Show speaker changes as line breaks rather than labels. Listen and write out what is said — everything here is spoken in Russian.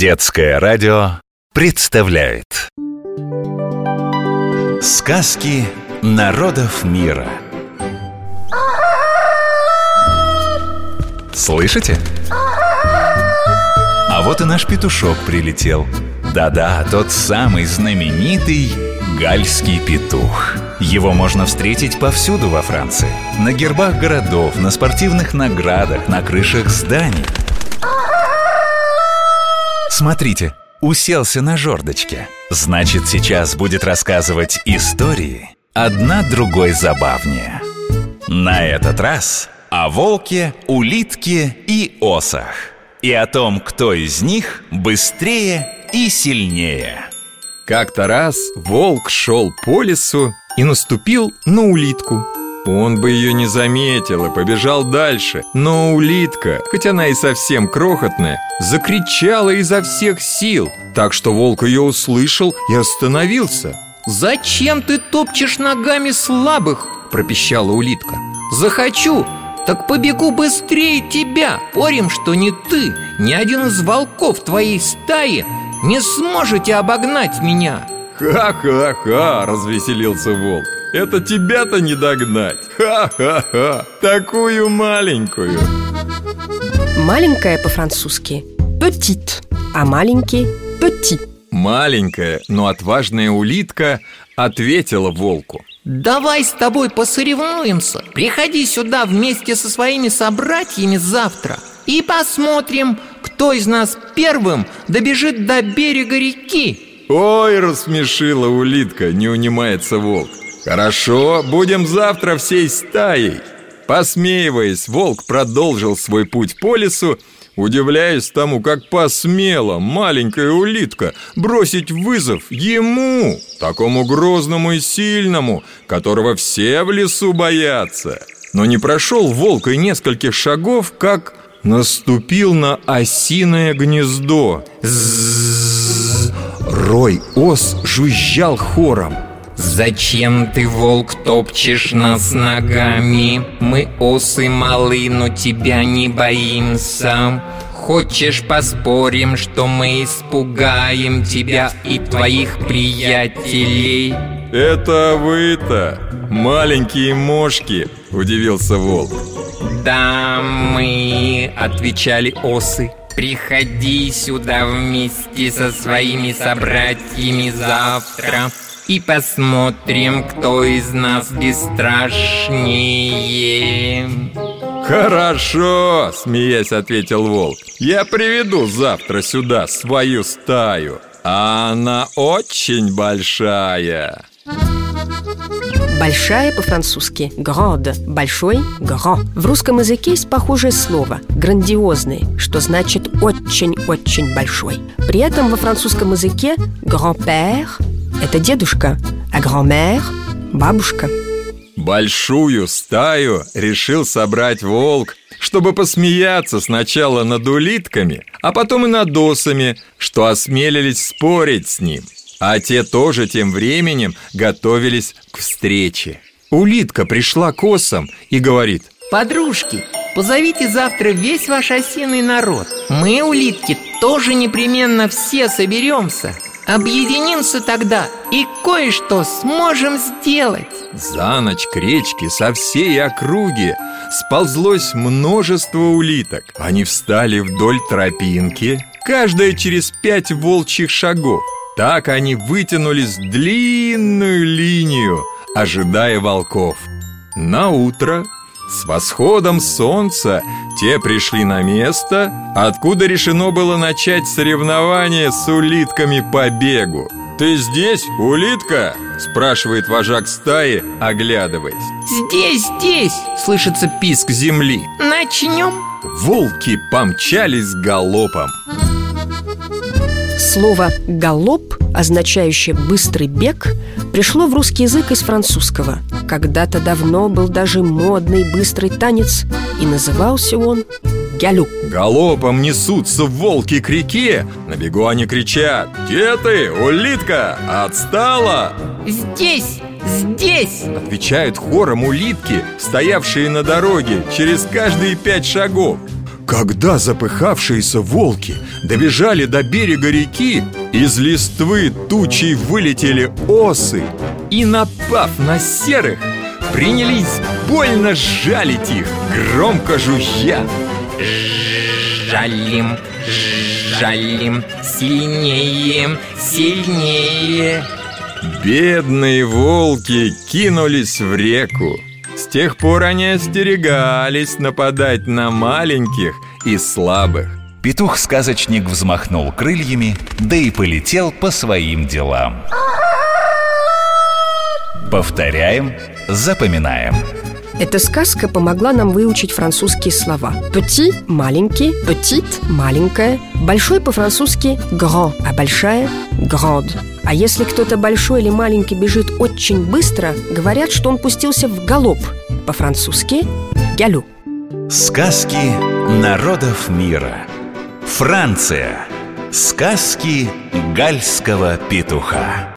Детское радио представляет. Сказки народов мира. Слышите? А вот и наш петушок прилетел. Да-да, тот самый знаменитый гальский петух. Его можно встретить повсюду во Франции. На гербах городов, на спортивных наградах, на крышах зданий Смотрите, уселся на жердочке. Значит, сейчас будет рассказывать истории, одна другой забавнее. На этот раз о волке, улитке и осах. И о том, кто из них быстрее и сильнее.
Как-то раз волк шел по лесу и наступил на улитку – он бы ее не заметил и побежал дальше. Но улитка, хоть она и совсем крохотная Закричала изо всех сил. Так что волк ее услышал и остановился.
«Зачем ты топчешь ногами слабых?» – пропищала улитка. «Захочу, так побегу быстрее тебя. Порим, что ни ты, ни один из волков твоей стаи Не сможете обогнать меня
«Ха-ха-ха!» – развеселился волк это тебя-то не догнать. Ха-ха-ха. Такую маленькую.
Маленькая по-французски. «petite», а маленький «petit»
Маленькая, но отважная улитка ответила волку.
Давай с тобой посоревнуемся. Приходи сюда вместе со своими собратьями завтра И посмотрим, кто из нас первым добежит до берега реки.
Ой, рассмешила улитка, не унимается волк «Хорошо, будем завтра всей стаей!» Посмеиваясь, волк продолжил свой путь по лесу, удивляясь тому, как посмела маленькая улитка бросить вызов ему, такому грозному и сильному, которого все в лесу боятся. Но не прошел волк и нескольких шагов, как наступил на осиное гнездо. Зззз. Рой ос жужжал хором –
Зачем ты, волк, топчешь нас ногами? Мы осы малы, но тебя не боимся Хочешь поспорим, что мы испугаем тебя и твоих приятелей?
Это вы-то, маленькие мошки, удивился волк
Да, мы, отвечали осы Приходи сюда вместе со своими собратьями завтра и посмотрим, кто из нас бесстрашнее
Хорошо, смеясь, ответил волк Я приведу завтра сюда свою стаю А она очень большая
Большая по-французски «grande» – большой, «grand». В русском языке есть похожее слово «грандиозный», что значит «очень-очень большой». При этом во французском языке «grand-père» это дедушка, а громер – бабушка.
Большую стаю решил собрать волк, чтобы посмеяться сначала над улитками, а потом и над осами, что осмелились спорить с ним. А те тоже тем временем готовились к встрече. Улитка пришла к осам и говорит
Подружки, позовите завтра весь ваш осиный народ Мы, улитки, тоже непременно все соберемся Объединимся тогда и кое-что сможем сделать.
За ночь к речке со всей округи Сползлось множество улиток. Они встали вдоль тропинки Каждая через пять волчьих шагов. Так они вытянулись длинную линию Ожидая волков. На утро с восходом солнца те пришли на место, откуда решено было начать соревнование с улитками по бегу. «Ты здесь, улитка?» – спрашивает вожак стаи, оглядываясь.
«Здесь, здесь!» – слышится писк земли. «Начнем?»
Волки помчались галопом.
Слово «галоп», означающее «быстрый бег», пришло в русский язык из французского. Когда-то давно был даже модный быстрый танец, и назывался он «галюп».
Галопом несутся волки к реке На бегу они кричат «Где ты, улитка? Отстала?»
«Здесь! Здесь!»
Отвечают хором улитки, стоявшие на дороге через каждые пять шагов Когда запыхавшиеся волки добежали до берега реки, из листвы тучей вылетели осы и, напав на серых, принялись больно жалить их, громко жужжа.
Жалим, жалим, сильнее, сильнее
Бедные волки кинулись в реку тех пор они остерегались нападать на маленьких и слабых.
Петух-сказочник взмахнул крыльями, да и полетел по своим делам. Повторяем, запоминаем.
Эта сказка помогла нам выучить французские слова. Petit – маленький, petite – маленькая Большой по-французски grand, а большая – grande А если кто-то большой или маленький бежит очень быстро Говорят, что он пустился в галоп По-французски – galop
Сказки народов мира. Франция. Сказки гальского петуха